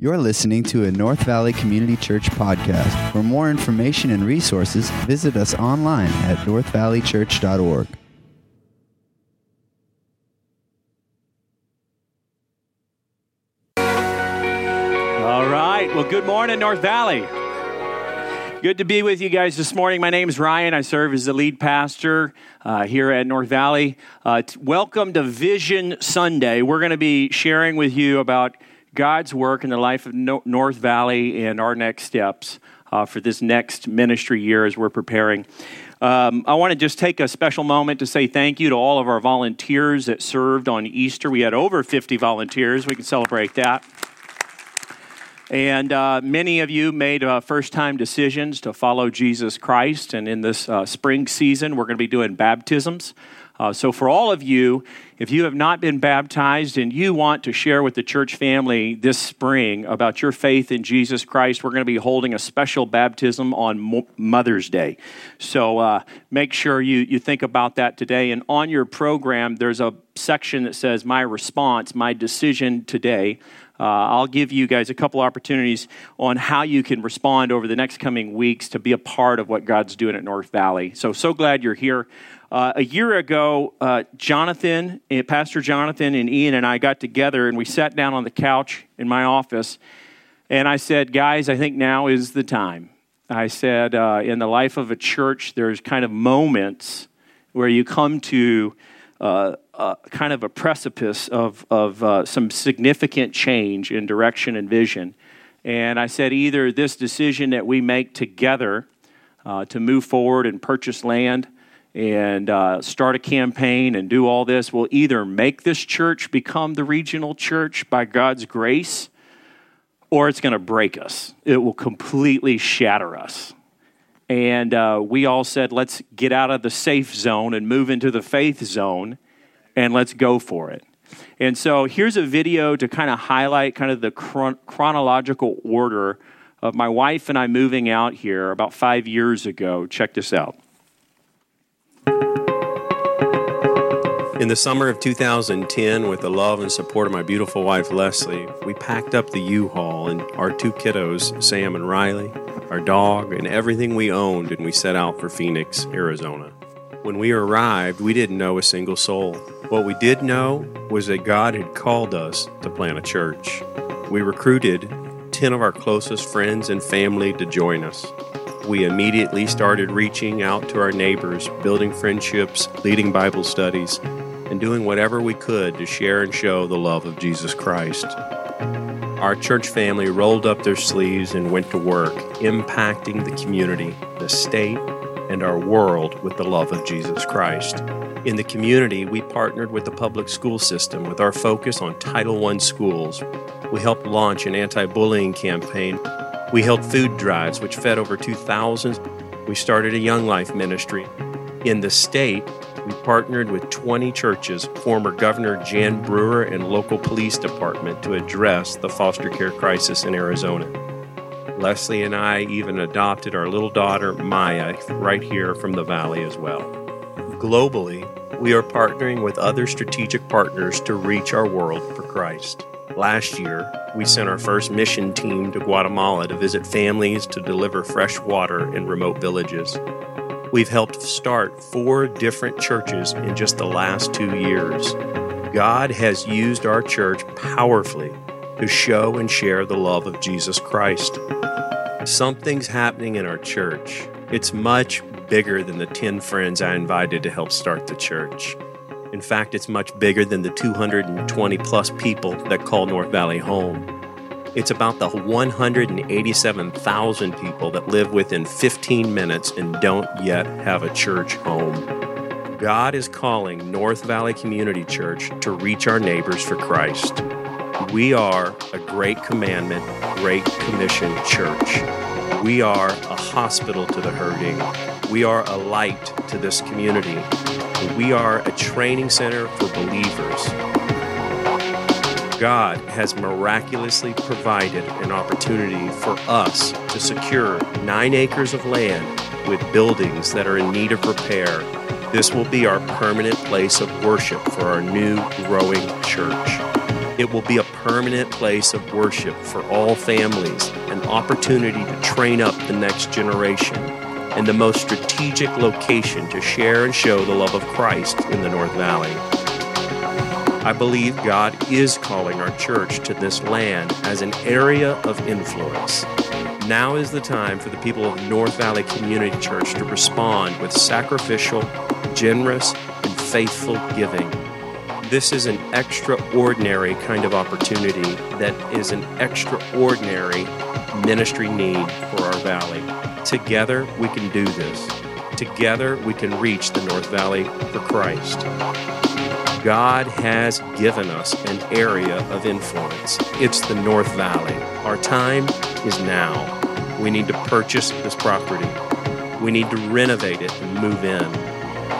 You're listening to a North Valley Community Church podcast. For more information and resources, visit us online at northvalleychurch.org. All right. Well, good morning, North Valley. Good to be with you guys this morning. My name is Ryan. I serve as the lead pastor uh, here at North Valley. Uh, t- welcome to Vision Sunday. We're going to be sharing with you about God's work in the life of North Valley and our next steps uh, for this next ministry year as we're preparing. Um, I want to just take a special moment to say thank you to all of our volunteers that served on Easter. We had over 50 volunteers. We can celebrate that. And uh, many of you made uh, first time decisions to follow Jesus Christ. And in this uh, spring season, we're going to be doing baptisms. Uh, so, for all of you, if you have not been baptized and you want to share with the church family this spring about your faith in Jesus Christ, we're going to be holding a special baptism on Mo- Mother's Day. So, uh, make sure you, you think about that today. And on your program, there's a section that says, My response, my decision today. Uh, I'll give you guys a couple opportunities on how you can respond over the next coming weeks to be a part of what God's doing at North Valley. So, so glad you're here. Uh, a year ago, uh, Jonathan, uh, Pastor Jonathan, and Ian and I got together and we sat down on the couch in my office. And I said, Guys, I think now is the time. I said, uh, In the life of a church, there's kind of moments where you come to uh, kind of a precipice of, of uh, some significant change in direction and vision. And I said, either this decision that we make together uh, to move forward and purchase land and uh, start a campaign and do all this will either make this church become the regional church by God's grace, or it's going to break us. It will completely shatter us. And uh, we all said, let's get out of the safe zone and move into the faith zone and let's go for it. And so here's a video to kind of highlight kind of the chron- chronological order of my wife and I moving out here about five years ago. Check this out. In the summer of 2010, with the love and support of my beautiful wife Leslie, we packed up the U Haul and our two kiddos, Sam and Riley, our dog, and everything we owned, and we set out for Phoenix, Arizona. When we arrived, we didn't know a single soul. What we did know was that God had called us to plant a church. We recruited 10 of our closest friends and family to join us. We immediately started reaching out to our neighbors, building friendships, leading Bible studies, and doing whatever we could to share and show the love of Jesus Christ. Our church family rolled up their sleeves and went to work, impacting the community, the state, and our world with the love of Jesus Christ. In the community, we partnered with the public school system with our focus on Title I schools. We helped launch an anti bullying campaign. We held food drives, which fed over 2,000. We started a Young Life ministry. In the state, we partnered with 20 churches, former Governor Jan Brewer, and local police department to address the foster care crisis in Arizona. Leslie and I even adopted our little daughter, Maya, right here from the valley as well. Globally, we are partnering with other strategic partners to reach our world for Christ. Last year, we sent our first mission team to Guatemala to visit families to deliver fresh water in remote villages. We've helped start four different churches in just the last two years. God has used our church powerfully to show and share the love of Jesus Christ. Something's happening in our church. It's much bigger than the 10 friends I invited to help start the church. In fact, it's much bigger than the 220 plus people that call North Valley home. It's about the 187,000 people that live within 15 minutes and don't yet have a church home. God is calling North Valley Community Church to reach our neighbors for Christ. We are a Great Commandment, Great Commission church. We are a hospital to the hurting. We are a light to this community. We are a training center for believers. God has miraculously provided an opportunity for us to secure nine acres of land with buildings that are in need of repair. This will be our permanent place of worship for our new growing church. It will be a permanent place of worship for all families, an opportunity to train up the next generation, and the most strategic location to share and show the love of Christ in the North Valley. I believe God is calling our church to this land as an area of influence. Now is the time for the people of North Valley Community Church to respond with sacrificial, generous, and faithful giving. This is an extraordinary kind of opportunity that is an extraordinary ministry need for our valley. Together, we can do this. Together, we can reach the North Valley for Christ. God has given us an area of influence. It's the North Valley. Our time is now. We need to purchase this property. We need to renovate it and move in.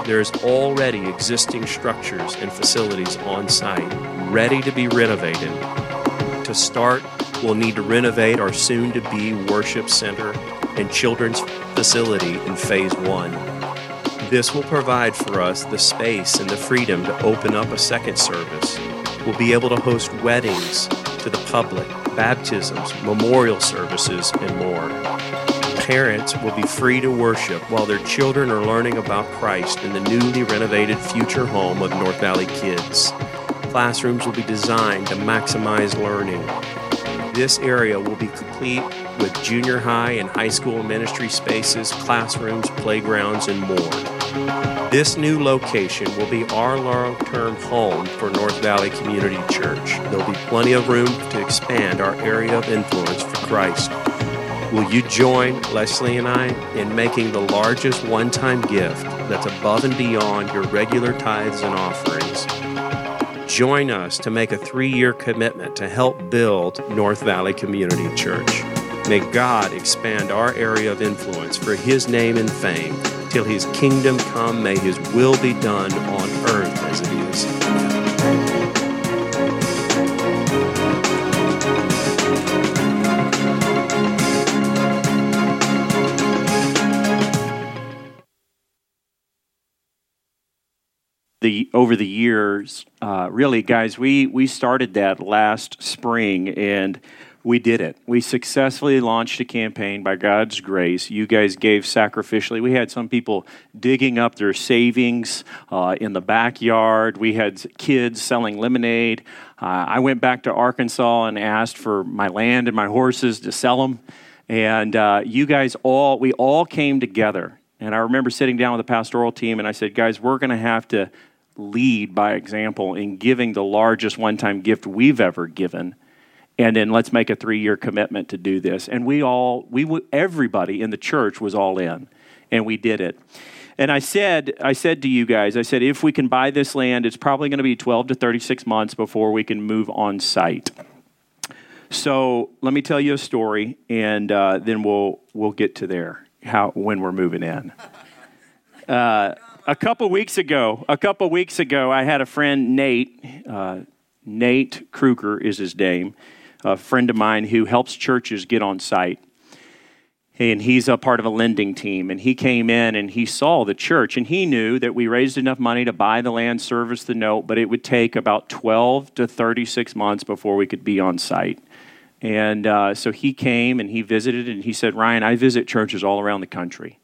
There's already existing structures and facilities on site ready to be renovated. To start, we'll need to renovate our soon to be worship center and children's facility in phase one. This will provide for us the space and the freedom to open up a second service. We'll be able to host weddings to the public, baptisms, memorial services, and more parents will be free to worship while their children are learning about Christ in the newly renovated future home of North Valley Kids. Classrooms will be designed to maximize learning. This area will be complete with junior high and high school ministry spaces, classrooms, playgrounds, and more. This new location will be our long term home for North Valley Community Church. There'll be plenty of room to expand our area of influence for Christ. Will you join Leslie and I in making the largest one time gift that's above and beyond your regular tithes and offerings? Join us to make a three year commitment to help build North Valley Community Church. May God expand our area of influence for His name and fame. Till His kingdom come, may His will be done on earth as it is the over the years, uh, really, guys, we we started that last spring and we did it. We successfully launched a campaign by God's grace. You guys gave sacrificially. We had some people digging up their savings uh, in the backyard. We had kids selling lemonade. Uh, I went back to Arkansas and asked for my land and my horses to sell them. And uh, you guys all, we all came together. And I remember sitting down with the pastoral team and I said, guys, we're going to have to lead by example in giving the largest one time gift we've ever given. And then let's make a three year commitment to do this. And we all, we, everybody in the church was all in, and we did it. And I said, I said to you guys, I said, if we can buy this land, it's probably going to be 12 to 36 months before we can move on site. So let me tell you a story, and uh, then we'll we'll get to there how when we're moving in. Uh, a couple weeks ago, a couple weeks ago, I had a friend, Nate. Uh, Nate Kruger is his name, a friend of mine who helps churches get on site. And he's a part of a lending team. And he came in and he saw the church. And he knew that we raised enough money to buy the land, service the note, but it would take about 12 to 36 months before we could be on site. And uh, so he came and he visited and he said, Ryan, I visit churches all around the country.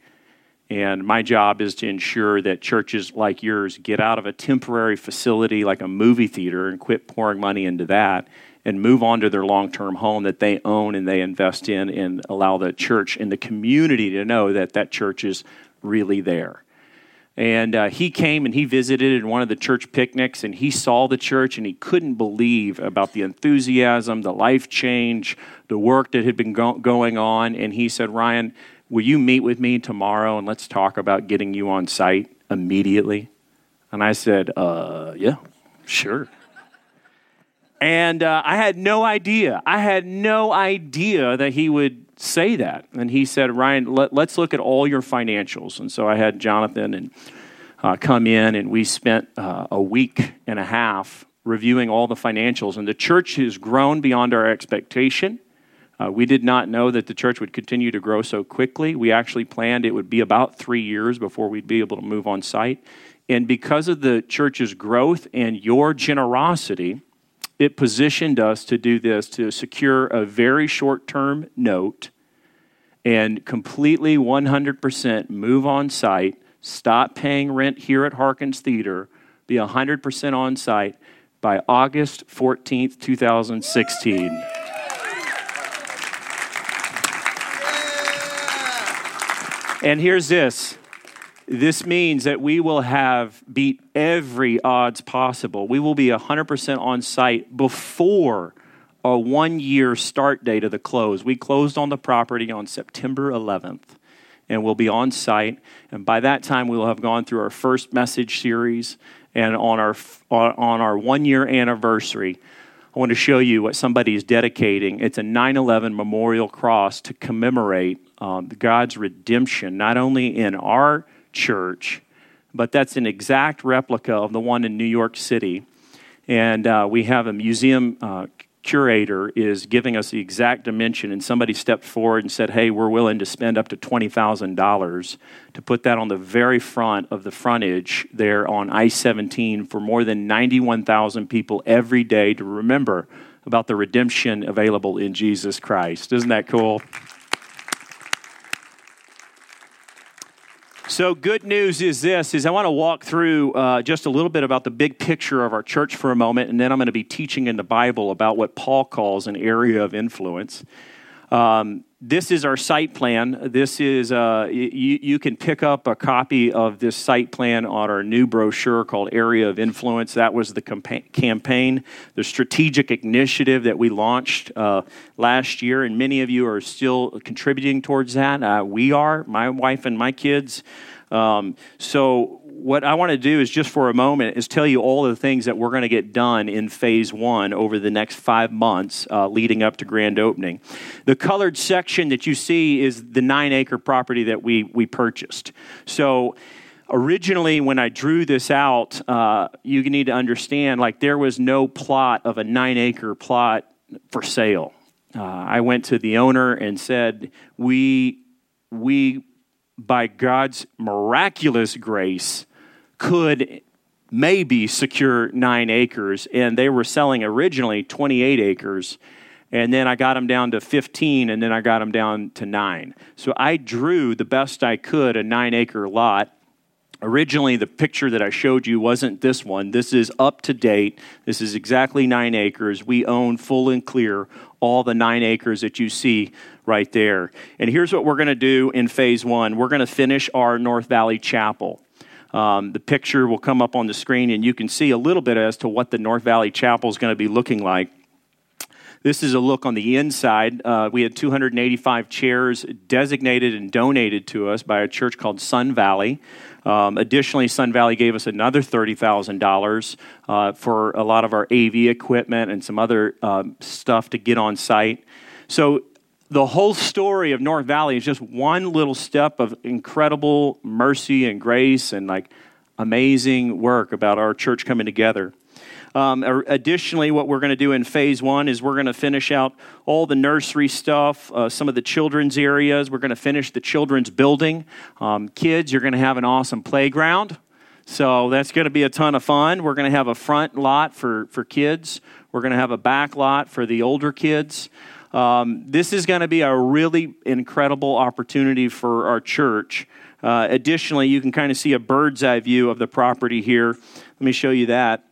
And my job is to ensure that churches like yours get out of a temporary facility like a movie theater and quit pouring money into that and move on to their long term home that they own and they invest in and allow the church and the community to know that that church is really there. And uh, he came and he visited in one of the church picnics and he saw the church and he couldn't believe about the enthusiasm, the life change, the work that had been go- going on. And he said, Ryan, Will you meet with me tomorrow and let's talk about getting you on site immediately? And I said, uh, Yeah, sure. And uh, I had no idea. I had no idea that he would say that. And he said, Ryan, let, us look at all your financials. And so I had Jonathan and uh, come in, and we spent uh, a week and a half reviewing all the financials. And the church has grown beyond our expectation. Uh, we did not know that the church would continue to grow so quickly. We actually planned it would be about three years before we'd be able to move on site. And because of the church's growth and your generosity, it positioned us to do this to secure a very short term note and completely 100% move on site, stop paying rent here at Harkins Theater, be 100% on site by August 14th, 2016. And here's this this means that we will have beat every odds possible. We will be 100% on site before a one year start date of the close. We closed on the property on September 11th and we'll be on site. And by that time, we will have gone through our first message series. And on our, on our one year anniversary, I want to show you what somebody is dedicating. It's a 9 11 memorial cross to commemorate um, God's redemption, not only in our church, but that's an exact replica of the one in New York City. And uh, we have a museum uh, curator is giving us the exact dimension, and somebody stepped forward and said, Hey, we're willing to spend up to $20,000 to put that on the very front of the frontage there on I 17 for more than 91,000 people every day to remember about the redemption available in Jesus Christ. Isn't that cool? So, good news is this: is I want to walk through uh, just a little bit about the big picture of our church for a moment, and then I'm going to be teaching in the Bible about what Paul calls an area of influence. Um, this is our site plan. This is, uh, you, you can pick up a copy of this site plan on our new brochure called Area of Influence. That was the campaign, the strategic initiative that we launched uh, last year, and many of you are still contributing towards that. Uh, we are, my wife and my kids. Um, so what I want to do is just for a moment is tell you all the things that we're going to get done in phase one over the next five months uh, leading up to grand opening. The colored section that you see is the nine acre property that we, we purchased. So originally when I drew this out, uh, you need to understand like there was no plot of a nine acre plot for sale. Uh, I went to the owner and said, we, we, by God's miraculous grace, could maybe secure nine acres, and they were selling originally 28 acres. And then I got them down to 15, and then I got them down to nine. So I drew the best I could a nine acre lot. Originally, the picture that I showed you wasn't this one. This is up to date. This is exactly nine acres. We own full and clear all the nine acres that you see right there. And here's what we're going to do in phase one we're going to finish our North Valley Chapel. Um, the picture will come up on the screen, and you can see a little bit as to what the North Valley Chapel is going to be looking like. This is a look on the inside. Uh, we had 285 chairs designated and donated to us by a church called Sun Valley. Um, additionally, Sun Valley gave us another $30,000 uh, for a lot of our AV equipment and some other uh, stuff to get on site. So the whole story of North Valley is just one little step of incredible mercy and grace and like amazing work about our church coming together. Um, additionally, what we're going to do in phase one is we're going to finish out all the nursery stuff, uh, some of the children's areas. We're going to finish the children's building. Um, kids, you're going to have an awesome playground. So that's going to be a ton of fun. We're going to have a front lot for, for kids. We're going to have a back lot for the older kids. Um, this is going to be a really incredible opportunity for our church. Uh, additionally, you can kind of see a bird's eye view of the property here. Let me show you that.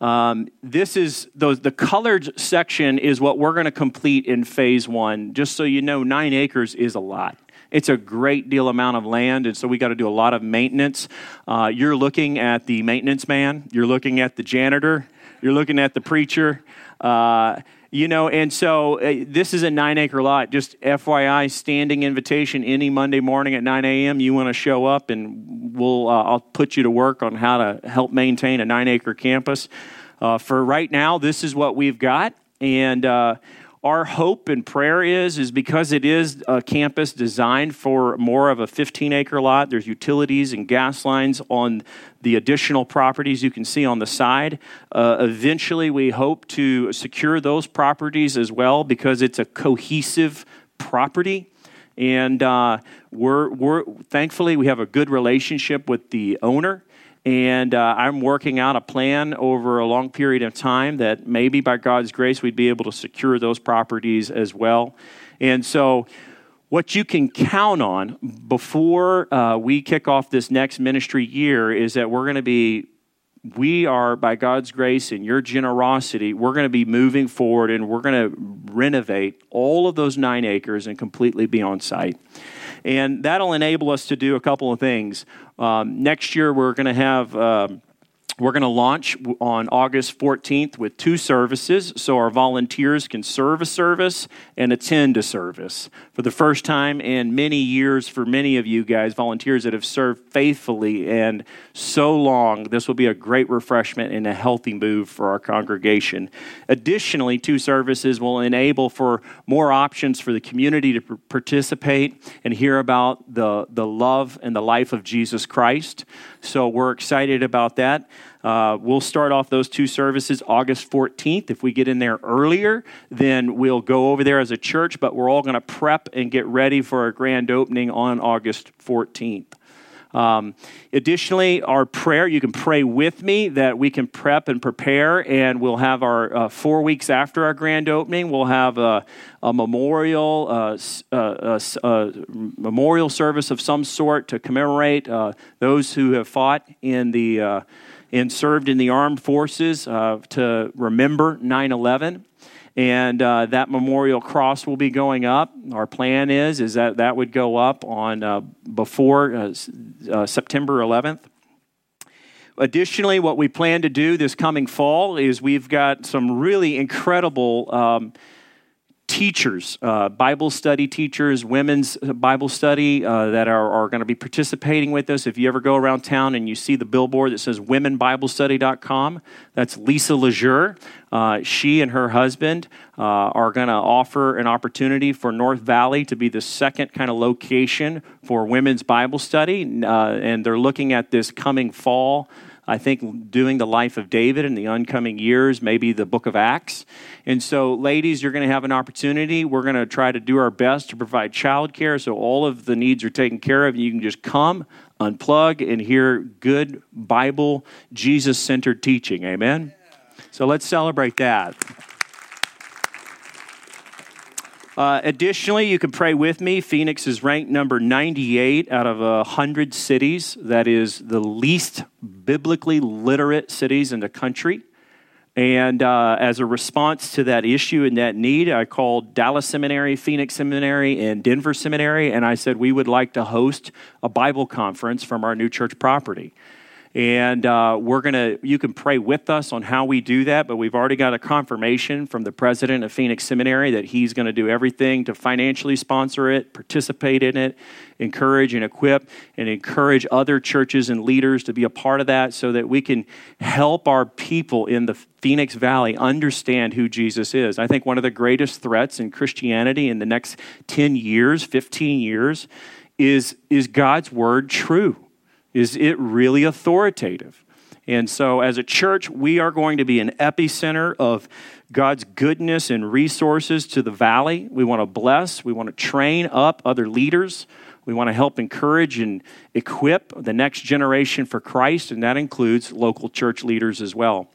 Um, this is the colored section is what we're going to complete in phase one. Just so you know, nine acres is a lot. It's a great deal amount of land, and so we got to do a lot of maintenance. Uh, you're looking at the maintenance man, you're looking at the janitor, you're looking at the preacher. Uh, you know, and so uh, this is a nine acre lot. Just FYI, standing invitation any Monday morning at 9 a.m. You want to show up, and we'll uh, I'll put you to work on how to help maintain a nine acre campus. Uh, for right now, this is what we've got, and uh, our hope and prayer is is because it is a campus designed for more of a 15 acre lot there's utilities and gas lines on the additional properties you can see on the side. Uh, eventually we hope to secure those properties as well because it's a cohesive property. And uh, we're, we're thankfully we have a good relationship with the owner And uh, I'm working out a plan over a long period of time that maybe by God's grace we'd be able to secure those properties as well. And so, what you can count on before uh, we kick off this next ministry year is that we're going to be we are, by God's grace and your generosity, we're going to be moving forward and we're going to renovate all of those nine acres and completely be on site. And that'll enable us to do a couple of things. Um, next year, we're going to have. Um, we're going to launch on August 14th with two services so our volunteers can serve a service and attend a service. For the first time in many years, for many of you guys, volunteers that have served faithfully and so long, this will be a great refreshment and a healthy move for our congregation. Additionally, two services will enable for more options for the community to participate and hear about the, the love and the life of Jesus Christ. So we're excited about that. Uh, we'll start off those two services August 14th. If we get in there earlier, then we'll go over there as a church, but we're all going to prep and get ready for a grand opening on August 14th. Um, additionally, our prayer, you can pray with me that we can prep and prepare, and we'll have our uh, four weeks after our grand opening, we'll have a, a memorial, uh, uh, uh, memorial service of some sort to commemorate uh, those who have fought in the uh, and served in the armed forces to remember 9 11 and uh, that memorial cross will be going up. Our plan is is that that would go up on uh, before uh, uh September 11th. Additionally, what we plan to do this coming fall is we've got some really incredible. Um, teachers, uh, Bible study teachers, women's Bible study uh, that are, are going to be participating with us. If you ever go around town and you see the billboard that says womenbiblestudy.com, that's Lisa Lejeune. Uh, she and her husband uh, are going to offer an opportunity for North Valley to be the second kind of location for women's Bible study. Uh, and they're looking at this coming fall. I think doing the life of David in the oncoming years, maybe the book of Acts. And so, ladies, you're going to have an opportunity. We're going to try to do our best to provide childcare so all of the needs are taken care of. You can just come, unplug, and hear good Bible, Jesus centered teaching. Amen? So let's celebrate that. Uh, additionally, you can pray with me. Phoenix is ranked number 98 out of 100 cities. That is the least biblically literate cities in the country. And uh, as a response to that issue and that need, I called Dallas Seminary, Phoenix Seminary, and Denver Seminary, and I said we would like to host a Bible conference from our new church property. And uh, we're going to, you can pray with us on how we do that, but we've already got a confirmation from the president of Phoenix Seminary that he's going to do everything to financially sponsor it, participate in it, encourage and equip, and encourage other churches and leaders to be a part of that so that we can help our people in the Phoenix Valley understand who Jesus is. I think one of the greatest threats in Christianity in the next 10 years, 15 years, is, is God's word true? Is it really authoritative? And so, as a church, we are going to be an epicenter of God's goodness and resources to the valley. We want to bless, we want to train up other leaders, we want to help encourage and equip the next generation for Christ, and that includes local church leaders as well.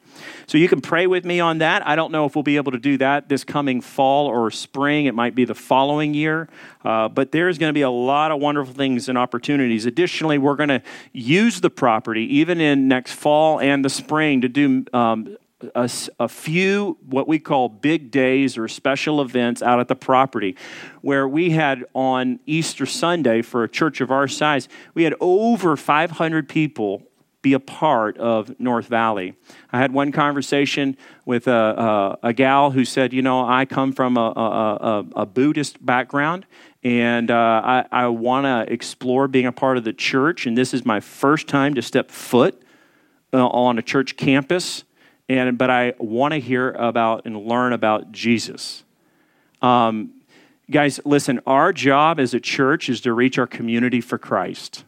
So you can pray with me on that. I don't know if we'll be able to do that this coming fall or spring. It might be the following year. Uh, but there's going to be a lot of wonderful things and opportunities. Additionally, we're going to use the property even in next fall and the spring to do um, a, a, few what we call big days or special events out at the property where we had on easter sunday for a church of our size we had over 500 people be a part of North Valley. I had one conversation with a, a, a gal who said, You know, I come from a, a, Buddhist background and uh, I, I want to explore being a part of the church, and this is my first time to step foot uh, on a church campus. And, but I want to hear about and learn about Jesus. Um, guys, listen, our job as a church is to reach our community for Christ.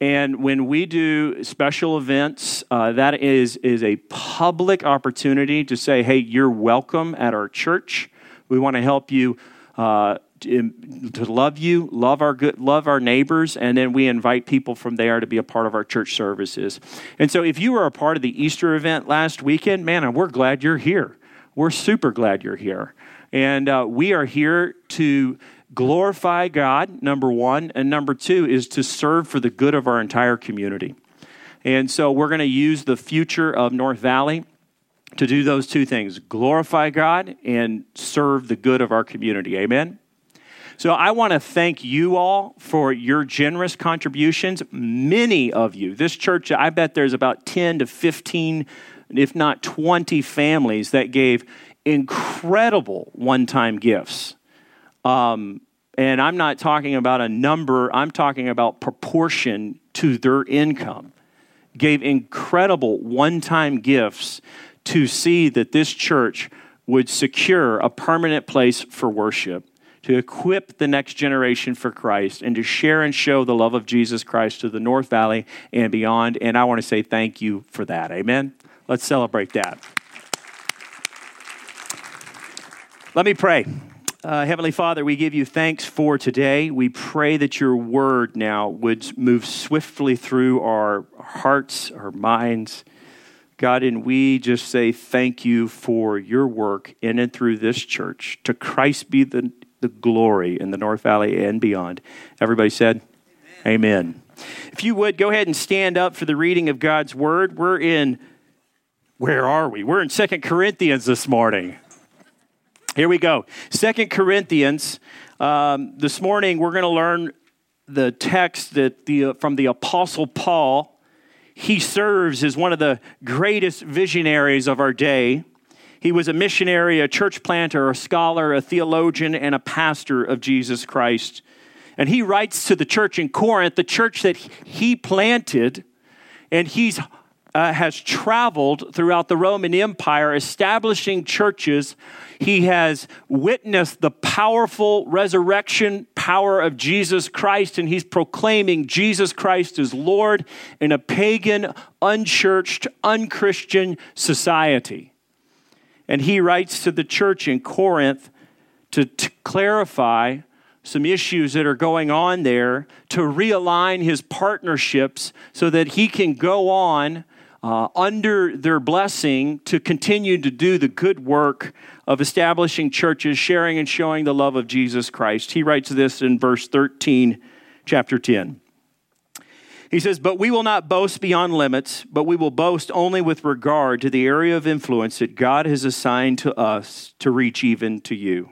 And when we do special events, uh, that is, is a public opportunity to say, hey, you're welcome at our church. We want to help you uh, to love you, love our good, love our neighbors, and then we invite people from there to be a part of our church services. And so, if you were a part of the Easter event last weekend, man, we're glad you're here. We're super glad you're here, and uh, we are here to glorify God. Number one, and number two is to serve for the good of our entire community. And so, we're going to use the future of North Valley to do those two things glorify God and serve the good of our community. Amen. So I want to thank you all for your generous contributions. Many of you, this church, I bet there's about 10 to 15, if not 20 families that gave incredible one time gifts. Um, and I'm not talking about a number, I'm talking about proportion to their income. Gave incredible one time gifts to see that this church would secure a permanent place for worship to equip the next generation for Christ and to share and show the love of Jesus Christ to the North Valley and beyond. And I want to say thank you for that. Amen. Let's celebrate that. Let me pray. Uh, Heavenly Father, we give you thanks for today. We pray that your word now would move swiftly through our hearts, our minds. God, and we just say thank you for your work in and through this church. To Christ be the the glory in the North Valley and beyond. Everybody said, Amen. Amen. If you would, go ahead and stand up for the reading of God's word. We're in, where are we? We're in Second Corinthians this morning. Here we go. Second Corinthians. Um, this morning, we're going to learn the text that the, uh, from the Apostle Paul. He serves as one of the greatest visionaries of our day. He was a missionary, a church planter, a scholar, a theologian, and a pastor of Jesus Christ. And he writes to the church in Corinth, the church that he planted, and he's uh, has traveled throughout the Roman Empire establishing churches. He has witnessed the powerful resurrection power of Jesus Christ, and he's proclaiming Jesus Christ as Lord in a pagan, unchurched, unchristian society. And he writes to the church in Corinth to, to clarify some issues that are going on there, to realign his partnerships so that he can go on uh, under their blessing to continue to do the good work of establishing churches, sharing and showing the love of Jesus Christ. He writes this in verse 13, chapter 10. He says, But we will not boast beyond limits, but we will boast only with regard to the area of influence that God has assigned to us to reach even to you.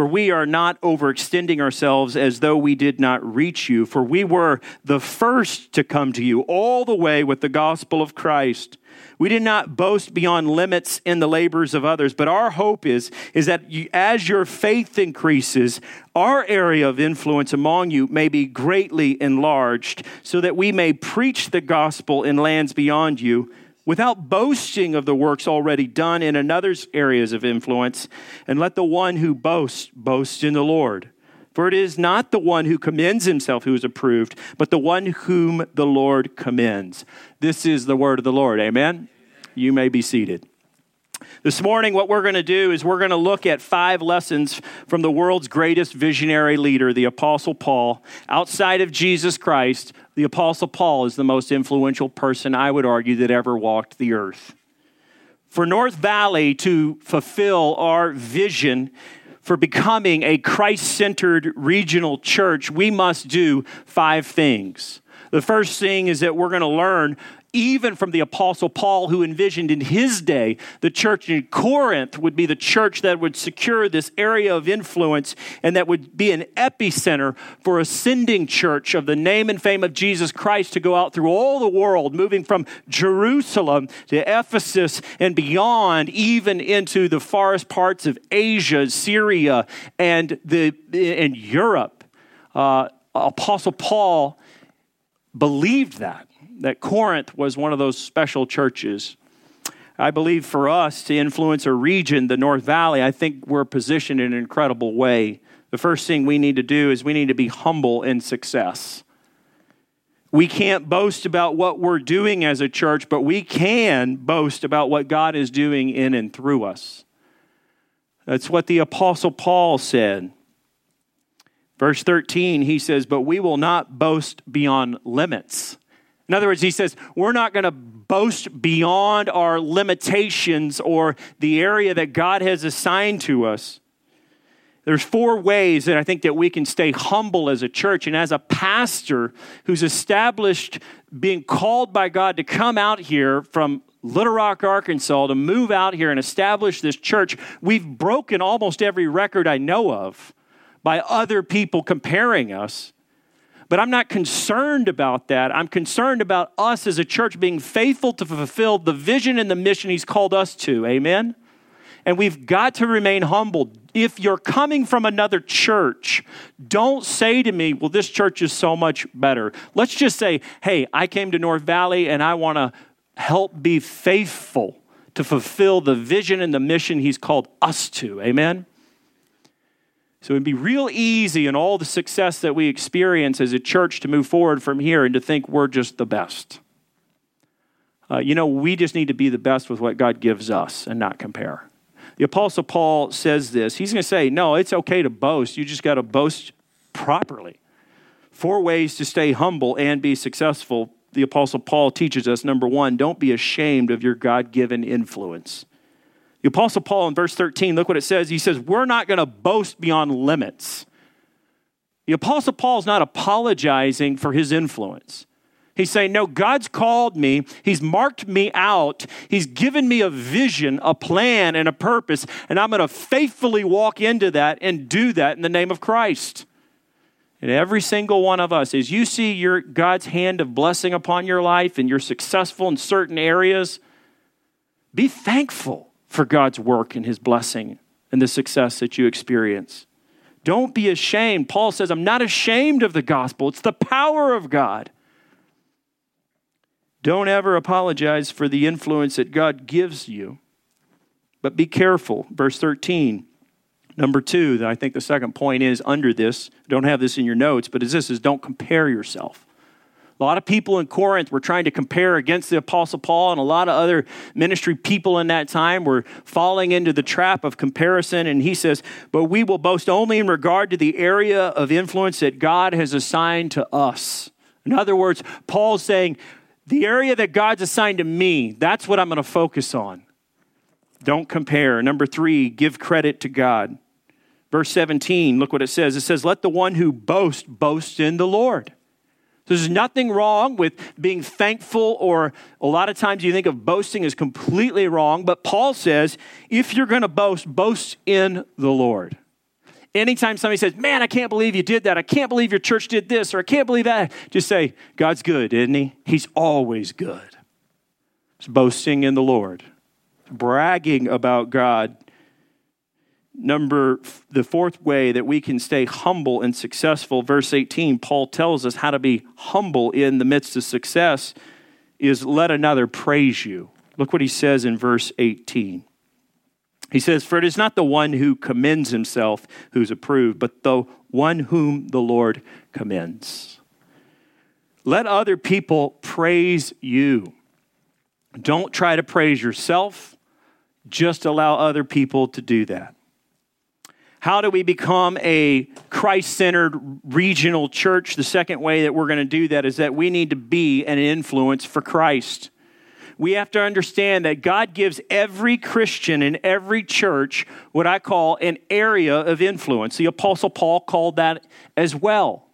For we are not overextending ourselves as though we did not reach you, for we were the first to come to you all the way with the gospel of Christ. We did not boast beyond limits in the labors of others, but our hope is, is that you, as your faith increases, our area of influence among you may be greatly enlarged, so that we may preach the gospel in lands beyond you without boasting of the works already done in another's areas of influence, and let the one who boasts boast in the Lord. For it is not the one who commends himself who is approved, but the one whom the Lord commends. This is the word of the Lord. Amen? You may be seated. This morning, what we're going to do is we're going to look at five lessons from the world's greatest visionary leader, the Apostle Paul. Outside of Jesus Christ, the Apostle Paul is the most influential person, I would argue, that ever walked the earth. For North Valley to fulfill our vision for becoming a Christ centered regional church, we must do five things. The first thing is that we're going to learn even from the Apostle Paul, who envisioned in his day the church in Corinth would be the church that would secure this area of influence and that would be an epicenter for ascending church of the name and fame of Jesus Christ to go out through all the world, moving from Jerusalem to Ephesus and beyond, even into the farthest parts of Asia, Syria, and, the, and Europe. Uh, Apostle Paul believed that that Corinth was one of those special churches. I believe for us to influence a region, the North Valley, I think we're positioned in an incredible way. The first thing we need to do is we need to be humble in success. We can't boast about what we're doing as a church, but we can boast about what God is doing in and through us. That's what the Apostle Paul said. Verse 13, he says, But we will not boast beyond limits. In other words, he says, We're not going to boast beyond our limitations or the area that God has assigned to us. There's four ways that I think that we can stay humble as a church and as a pastor who's established being called by God to come out here from Little Rock, Arkansas, to move out here and establish this church. We've broken almost every record I know of by other people comparing us. But I'm not concerned about that. I'm concerned about us as a church being faithful to fulfill the vision and the mission He's called us to. Amen? And we've got to remain humble. If you're coming from another church, don't say to me, well, this church is so much better. Let's just say, hey, I came to North Valley and I want to help be faithful to fulfill the vision and the mission He's called us to. Amen? So it'd be real easy in all the success that we experience as a church to move forward from here and to think we're just the best. Uh, you know, we just need to be the best with what God gives us and not compare. The Apostle Paul says this. He's going to say, no, it's okay to boast. You just got to boast properly. Four ways to stay humble and be successful. The Apostle Paul teaches us number one, don't be ashamed of your God given influence. The Apostle Paul in verse 13, look what it says. He says, We're not going to boast beyond limits. The Apostle Paul is not apologizing for his influence. He's saying, No, God's called me. He's marked me out. He's given me a vision, a plan, and a purpose, and I'm going to faithfully walk into that and do that in the name of Christ. And every single one of us, as you see your God's hand of blessing upon your life and you're successful in certain areas, be thankful for God's work and his blessing and the success that you experience. Don't be ashamed. Paul says, I'm not ashamed of the gospel, it's the power of God. Don't ever apologize for the influence that God gives you, but be careful. Verse 13. Number two, I think the second point is under this, don't have this in your notes, but is this is don't compare yourself. A lot of people in Corinth were trying to compare against the Apostle Paul, and a lot of other ministry people in that time were falling into the trap of comparison. And he says, But we will boast only in regard to the area of influence that God has assigned to us. In other words, Paul's saying, The area that God's assigned to me, that's what I'm going to focus on. Don't compare. Number three, give credit to God. Verse 17, look what it says. It says, Let the one who boasts boast in the Lord. There's nothing wrong with being thankful, or a lot of times you think of boasting as completely wrong, but Paul says if you're going to boast, boast in the Lord. Anytime somebody says, Man, I can't believe you did that, I can't believe your church did this, or I can't believe that, just say, God's good, isn't He? He's always good. It's boasting in the Lord, bragging about God Number, the fourth way that we can stay humble and successful, verse 18, Paul tells us how to be humble in the midst of success is let another praise you. Look what he says in verse 18. He says, For it is not the one who commends himself who's approved, but the one whom the Lord commends. Let other people praise you. Don't try to praise yourself, just allow other people to do that. How do we become a Christ centered regional church? The second way that we're going to do that is that we need to be an influence for Christ. We have to understand that God gives every Christian in every church what I call an area of influence. The Apostle Paul called that as well.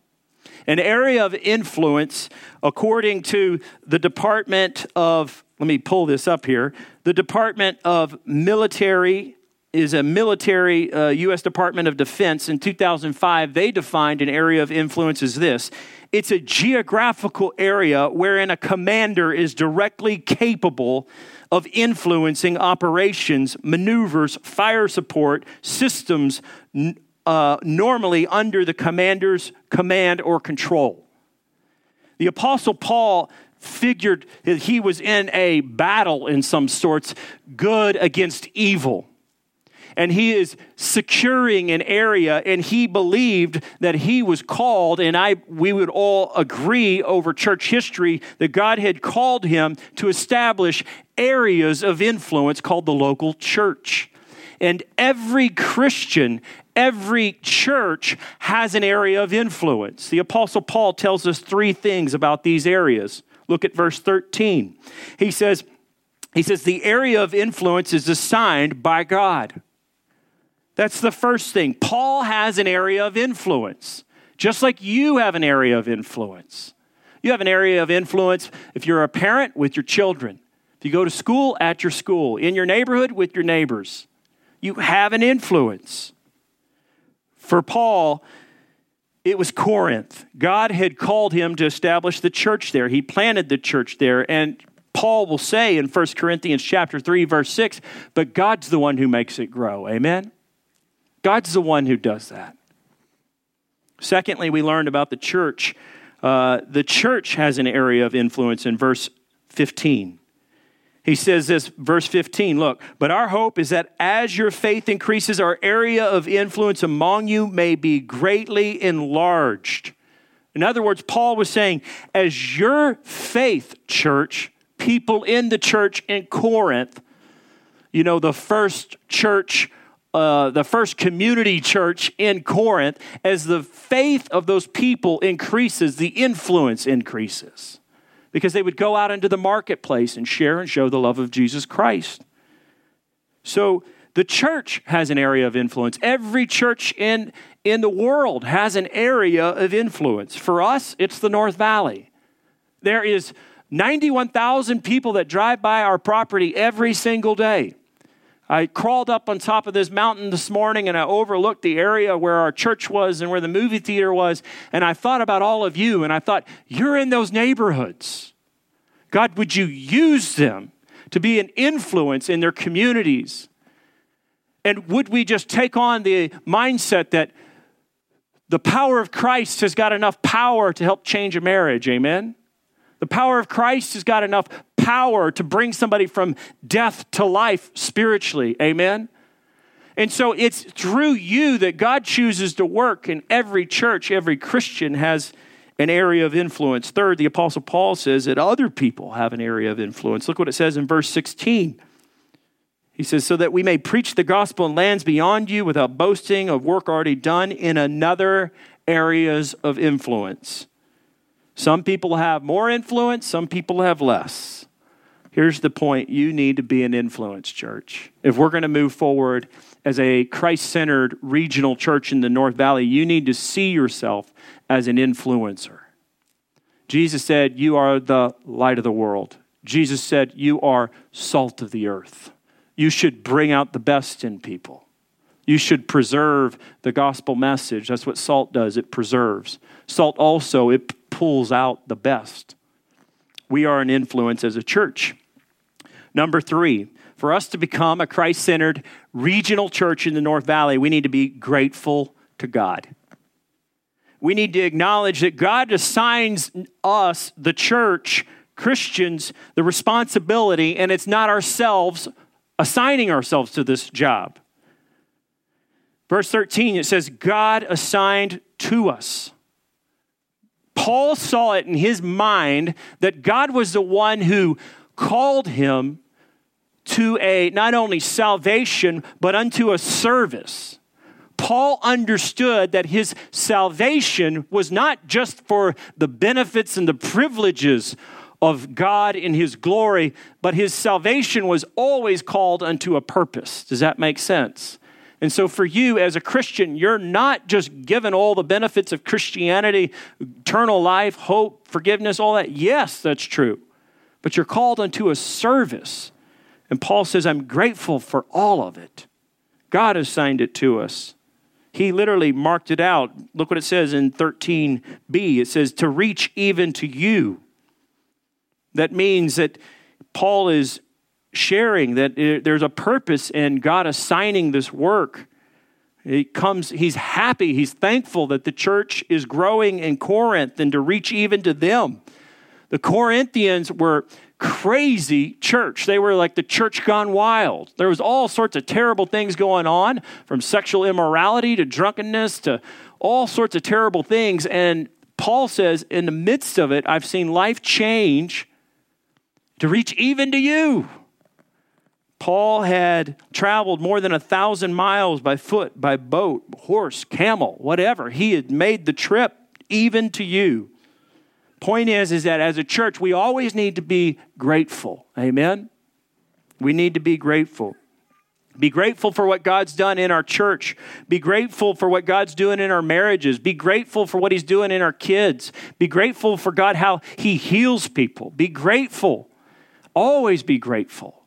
An area of influence, according to the Department of, let me pull this up here, the Department of Military is a military uh, U.S. Department of Defense in 2005. They defined an area of influence as this it's a geographical area wherein a commander is directly capable of influencing operations, maneuvers, fire support systems uh, normally under the commander's command or control. The Apostle Paul figured that he was in a battle in some sorts, good against evil and he is securing an area and he believed that he was called and I we would all agree over church history that God had called him to establish areas of influence called the local church. And every Christian, every church has an area of influence. The Apostle Paul tells us three things about these areas. Look at verse 13. He says, he says, the area of influence is assigned by God. That's the first thing. Paul has an area of influence, just like you have an area of influence. You have an area of influence if you're a parent with your children, if you go to school at your school, in your neighborhood with your neighbors. You have an influence. For Paul, it was Corinth. God had called him to establish the church there. He planted the church there. And Paul will say in 1 Corinthians chapter 3 verse 6, but God's the one who makes it grow. Amen. God's the one who does that. Secondly, we learned about the church. Uh, the church has an area of influence in verse 15. He says this, verse 15 look, but our hope is that as your faith increases, our area of influence among you may be greatly enlarged. In other words, Paul was saying, as your faith, church, people in the church in Corinth, you know, the first church, uh, the first community church in Corinth, as the faith of those people increases, the influence increases. Because they would go out into the marketplace and share and show the love of Jesus Christ. So the church has an area of influence. Every church in, in the world has an area of influence. For us, it's the North Valley. There is 91,000 people that drive by our property every single day. I crawled up on top of this mountain this morning and I overlooked the area where our church was and where the movie theater was. And I thought about all of you and I thought, you're in those neighborhoods. God, would you use them to be an influence in their communities? And would we just take on the mindset that the power of Christ has got enough power to help change a marriage? Amen? The power of Christ has got enough power to bring somebody from death to life spiritually. Amen? And so it's through you that God chooses to work in every church. Every Christian has an area of influence. Third, the Apostle Paul says that other people have an area of influence. Look what it says in verse 16. He says, So that we may preach the gospel in lands beyond you without boasting of work already done in another areas of influence. Some people have more influence, some people have less. Here's the point you need to be an influence church. If we're going to move forward as a Christ centered regional church in the North Valley, you need to see yourself as an influencer. Jesus said, You are the light of the world. Jesus said, You are salt of the earth. You should bring out the best in people. You should preserve the gospel message. That's what salt does, it preserves. Salt also, it pulls out the best. We are an influence as a church. Number three, for us to become a Christ centered regional church in the North Valley, we need to be grateful to God. We need to acknowledge that God assigns us, the church, Christians, the responsibility, and it's not ourselves assigning ourselves to this job. Verse 13, it says, God assigned to us. Paul saw it in his mind that God was the one who called him to a not only salvation, but unto a service. Paul understood that his salvation was not just for the benefits and the privileges of God in his glory, but his salvation was always called unto a purpose. Does that make sense? And so, for you as a Christian, you're not just given all the benefits of Christianity, eternal life, hope, forgiveness, all that. Yes, that's true. But you're called unto a service. And Paul says, I'm grateful for all of it. God assigned it to us. He literally marked it out. Look what it says in 13b. It says, to reach even to you. That means that Paul is sharing that uh, there's a purpose in God assigning this work. He comes, he's happy, he's thankful that the church is growing in Corinth and to reach even to them. The Corinthians were crazy church. They were like the church gone wild. There was all sorts of terrible things going on, from sexual immorality to drunkenness to all sorts of terrible things. And Paul says, in the midst of it, I've seen life change to reach even to you. Paul had traveled more than a thousand miles by foot, by boat, horse, camel, whatever. He had made the trip even to you. Point is, is that as a church, we always need to be grateful. Amen? We need to be grateful. Be grateful for what God's done in our church. Be grateful for what God's doing in our marriages. Be grateful for what He's doing in our kids. Be grateful for God, how He heals people. Be grateful. Always be grateful.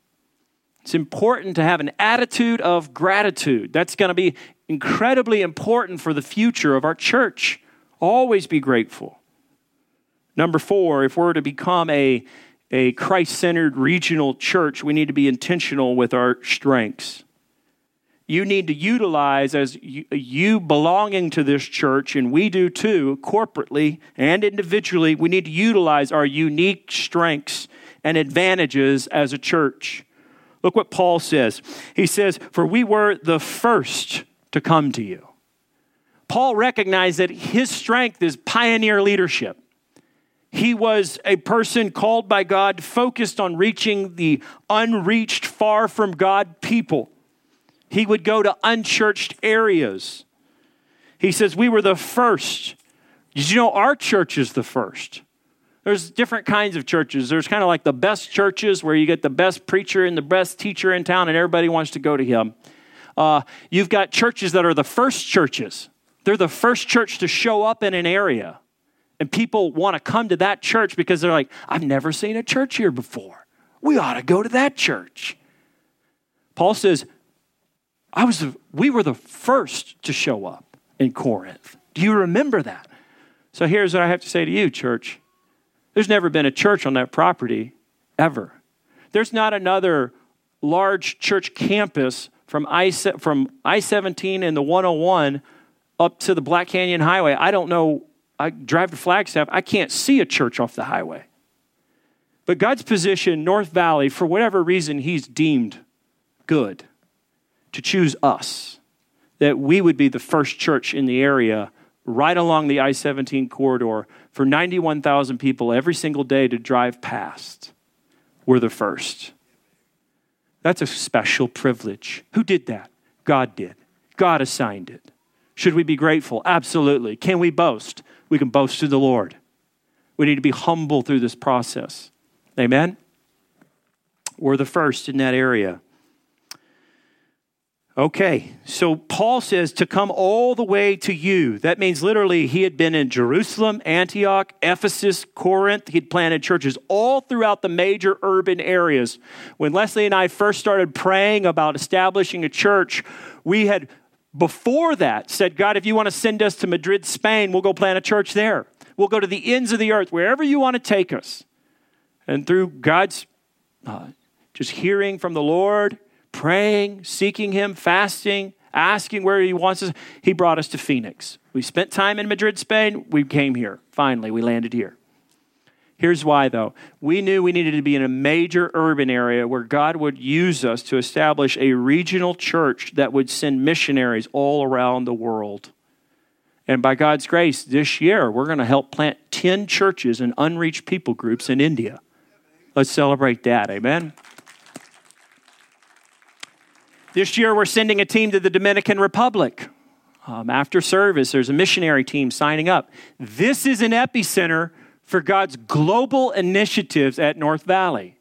It's important to have an attitude of gratitude. That's going to be incredibly important for the future of our church. Always be grateful. Number four, if we're to become a a Christ centered regional church, we need to be intentional with our strengths. You need to utilize, as you, you, belonging to this church, and we do too, corporately and individually, we need to utilize our unique strengths and advantages as a church. Look what Paul says. He says, For we were the first to come to you. Paul recognized that his strength is pioneer leadership. He was a person called by God, focused on reaching the unreached, far from God people. He would go to unchurched areas. He says, We were the first. Did you know our church is the first? There's different kinds of churches. There's kind of like the best churches where you get the best preacher and the best teacher in town, and everybody wants to go to him. Uh, you've got churches that are the first churches. They're the first church to show up in an area. And people want to come to that church because they're like, I've never seen a church here before. We ought to go to that church. Paul says, I was we were the first to show up in Corinth. Do you remember that? So here's what I have to say to you, church. There's never been a church on that property ever. There's not another large church campus from I, from I-17 and the 101 up to the Black Canyon Highway. I don't know I drive to Flagstaff, I can't see a church off the highway. But God's position, North Valley, for whatever reason, He's deemed good to choose us, that we would be the first church in the area right along the I 17 corridor for 91,000 people every single day to drive past. We're the first. That's a special privilege. Who did that? God did. God assigned it. Should we be grateful? Absolutely. Can we boast? we can boast to the Lord. We need to be humble through this process. Amen? We're the first in that area. Okay, so Paul says to come all the way to you. That means literally he had been in Jerusalem, Antioch, Ephesus, Corinth. He'd planted churches all throughout the major urban areas. When Leslie and I first started praying about establishing a church, we had before that said, God, if you want to send us to Madrid, Spain, we'll go plant a church there. We'll go to the ends of the earth, wherever you want to take us. And through God's uh, just hearing from the Lord, praying, seeking Him, fasting, asking where He wants us, He brought us to Phoenix. We spent time in Madrid, Spain. We came here. Finally, we landed here. Here's why, though. We knew we needed to be in a major urban area where God would use us to establish a regional church that would send missionaries all around the world. And by God's grace, this year, we're going to help plant 10 churches and unreached people groups in India. Let's celebrate that. Amen. This year, we're sending a team to the Dominican Republic. Um, after service, there's a missionary team signing up. This is an epicenter for God's global initiatives at North Valley.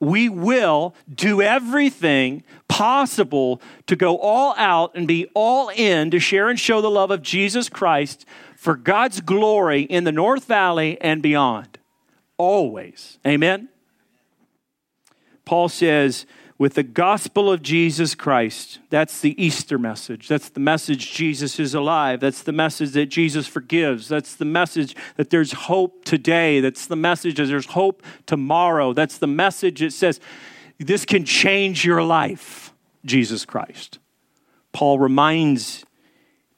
We will do everything possible to go all out and be all in to share and show the love of Jesus Christ for God's glory in the North Valley and beyond. Always. Amen? Paul says, with the gospel of Jesus Christ. That's the Easter message. That's the message Jesus is alive. That's the message that Jesus forgives. That's the message that there's hope today. That's the message that there's hope tomorrow. That's the message that says this can change your life, Jesus Christ. Paul reminds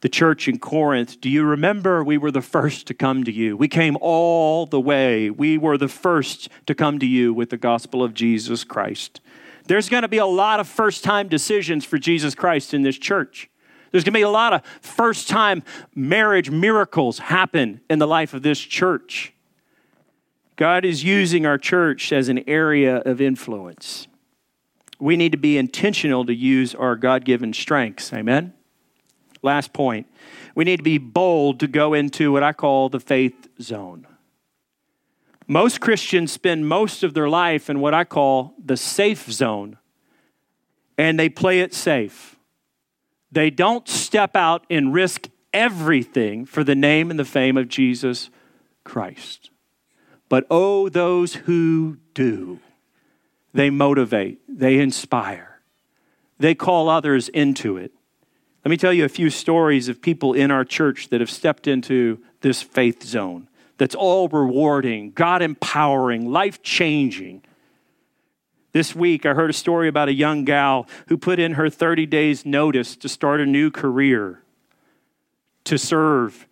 the church in Corinth, do you remember we were the first to come to you? We came all the way. We were the first to come to you with the gospel of Jesus Christ. There's going to be a lot of first time decisions for Jesus Christ in this church. There's going to be a lot of first time marriage miracles happen in the life of this church. God is using our church as an area of influence. we need to be intentional to use our God given strengths. Amen? Last point. We need to be bold to go into what I call the faith zone. Most Christians spend most of their life in what I call the safe zone, and they play it safe. They don't step out and risk everything for the name and the fame of Jesus Christ. But oh, those who do. They motivate, they inspire, they call others into it. Let me tell you a few stories of people in our church that have stepped into this faith zone that's all rewarding, God empowering, life changing. This week, I heard a story about a young gal who put in her 30 days' notice to start a new career, to serve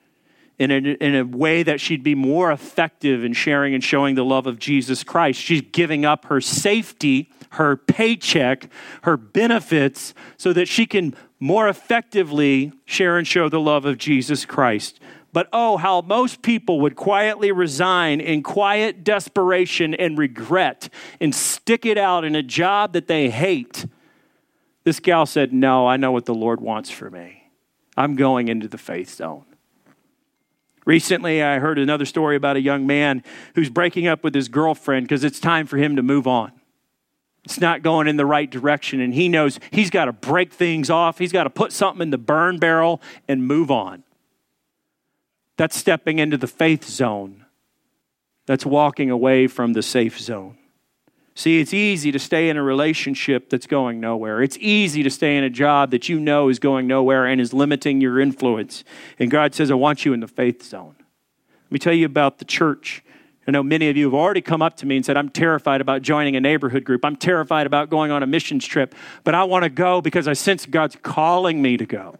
in a, in a way that she'd be more effective in sharing and showing the love of Jesus Christ. She's giving up her safety, her paycheck, her benefits, so that she can more effectively share and show the love of Jesus Christ. But oh, how most people would quietly resign in quiet desperation and regret and stick it out in a job that they hate. This gal said, No, I know what the Lord wants for me. I'm going into the faith zone. Recently, I heard another story about a young man who's breaking up with his girlfriend because it's time for him to move on. It's not going in the right direction, and he knows he's got to break things off. He's got to put something in the burn barrel and move on. That's stepping into the faith zone. That's walking away from the safe zone. See, it's easy to stay in a relationship that's going nowhere. It's easy to stay in a job that you know is going nowhere and is limiting your influence. And God says, I want you in the faith zone. Let me tell you about the church. I know many of you have already come up to me and said, I'm terrified about joining a neighborhood group. I'm terrified about going on a missions trip, but I want to go because I sense God's calling me to go.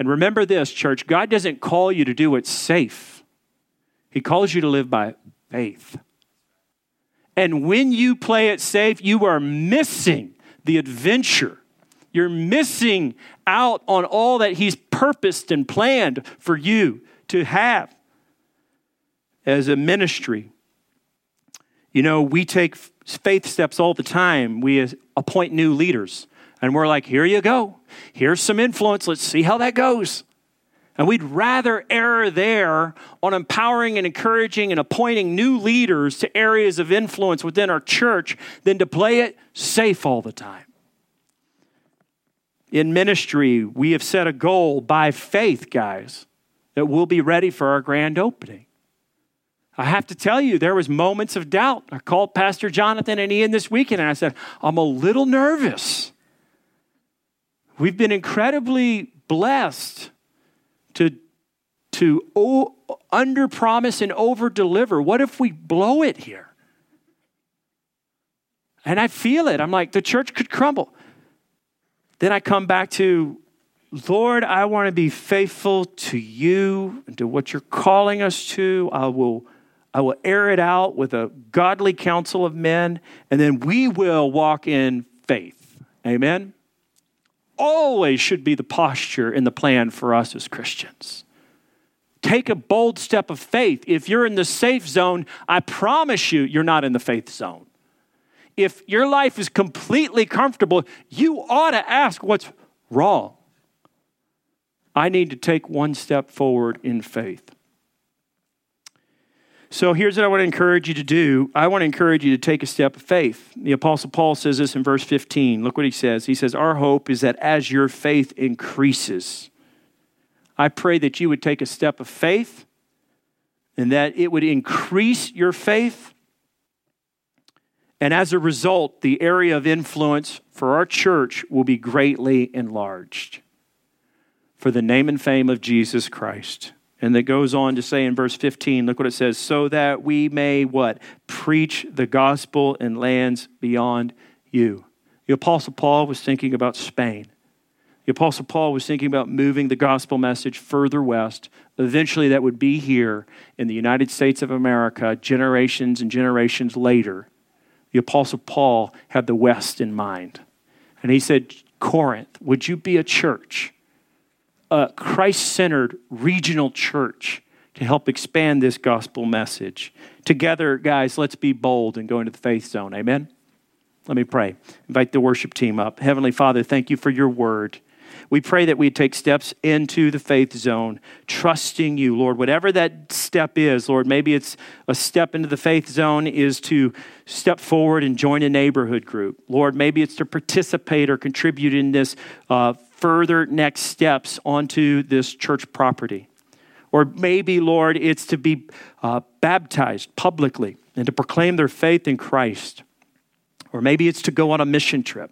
And remember this, church God doesn't call you to do what's safe, He calls you to live by faith. And when you play it safe, you are missing the adventure. You're missing out on all that He's purposed and planned for you to have as a ministry. You know, we take faith steps all the time. We appoint new leaders, and we're like, here you go. Here's some influence. Let's see how that goes. And we'd rather err there on empowering and encouraging and appointing new leaders to areas of influence within our church than to play it safe all the time. In ministry, we have set a goal by faith, guys, that we'll be ready for our grand opening. I have to tell you, there was moments of doubt. I called Pastor Jonathan and Ian this weekend and I said, I'm a little nervous. We've been incredibly blessed to, to o- under promise and over deliver. What if we blow it here? And I feel it. I'm like, the church could crumble. Then I come back to, Lord, I want to be faithful to you and to what you're calling us to. I will, I will air it out with a godly counsel of men, and then we will walk in faith. Amen always should be the posture and the plan for us as Christians. Take a bold step of faith. If you're in the safe zone, I promise you, you're not in the faith zone. If your life is completely comfortable, you ought to ask what's wrong. I need to take one step forward in faith. So here's what I want to encourage you to do. I want to encourage you to take a step of faith. The Apostle Paul says this in verse 15. Look what he says. He says, Our hope is that as your faith increases, I pray that you would take a step of faith and that it would increase your faith. And as a result, the area of influence for our church will be greatly enlarged for the name and fame of Jesus Christ. And that goes on to say in verse 15, look what it says, so that we may what? Preach the gospel in lands beyond you. The Apostle Paul was thinking about Spain. The Apostle Paul was thinking about moving the gospel message further west. Eventually, that would be here in the United States of America, generations and generations later. The Apostle Paul had the West in mind. And he said, Corinth, would you be a church? A Christ centered regional church to help expand this gospel message. Together, guys, let's be bold and go into the faith zone. Amen? Let me pray. Invite the worship team up. Heavenly Father, thank you for your word. We pray that we take steps into the faith zone, trusting you, Lord. Whatever that step is, Lord, maybe it's a step into the faith zone is to step forward and join a neighborhood group. Lord, maybe it's to participate or contribute in this uh, further next steps onto this church property. Or maybe, Lord, it's to be uh, baptized publicly and to proclaim their faith in Christ. Or maybe it's to go on a mission trip.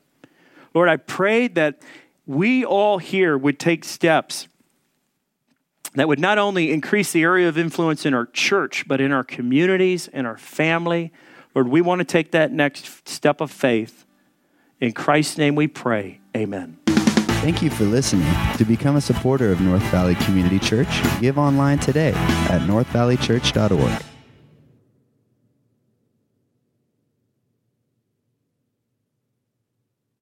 Lord, I pray that we all here would take steps that would not only increase the area of influence in our church, but in our communities, in our family. Lord, we want to take that next step of faith. In Christ's name we pray. Amen. Thank you for listening. To become a supporter of North Valley Community Church, give online today at northvalleychurch.org.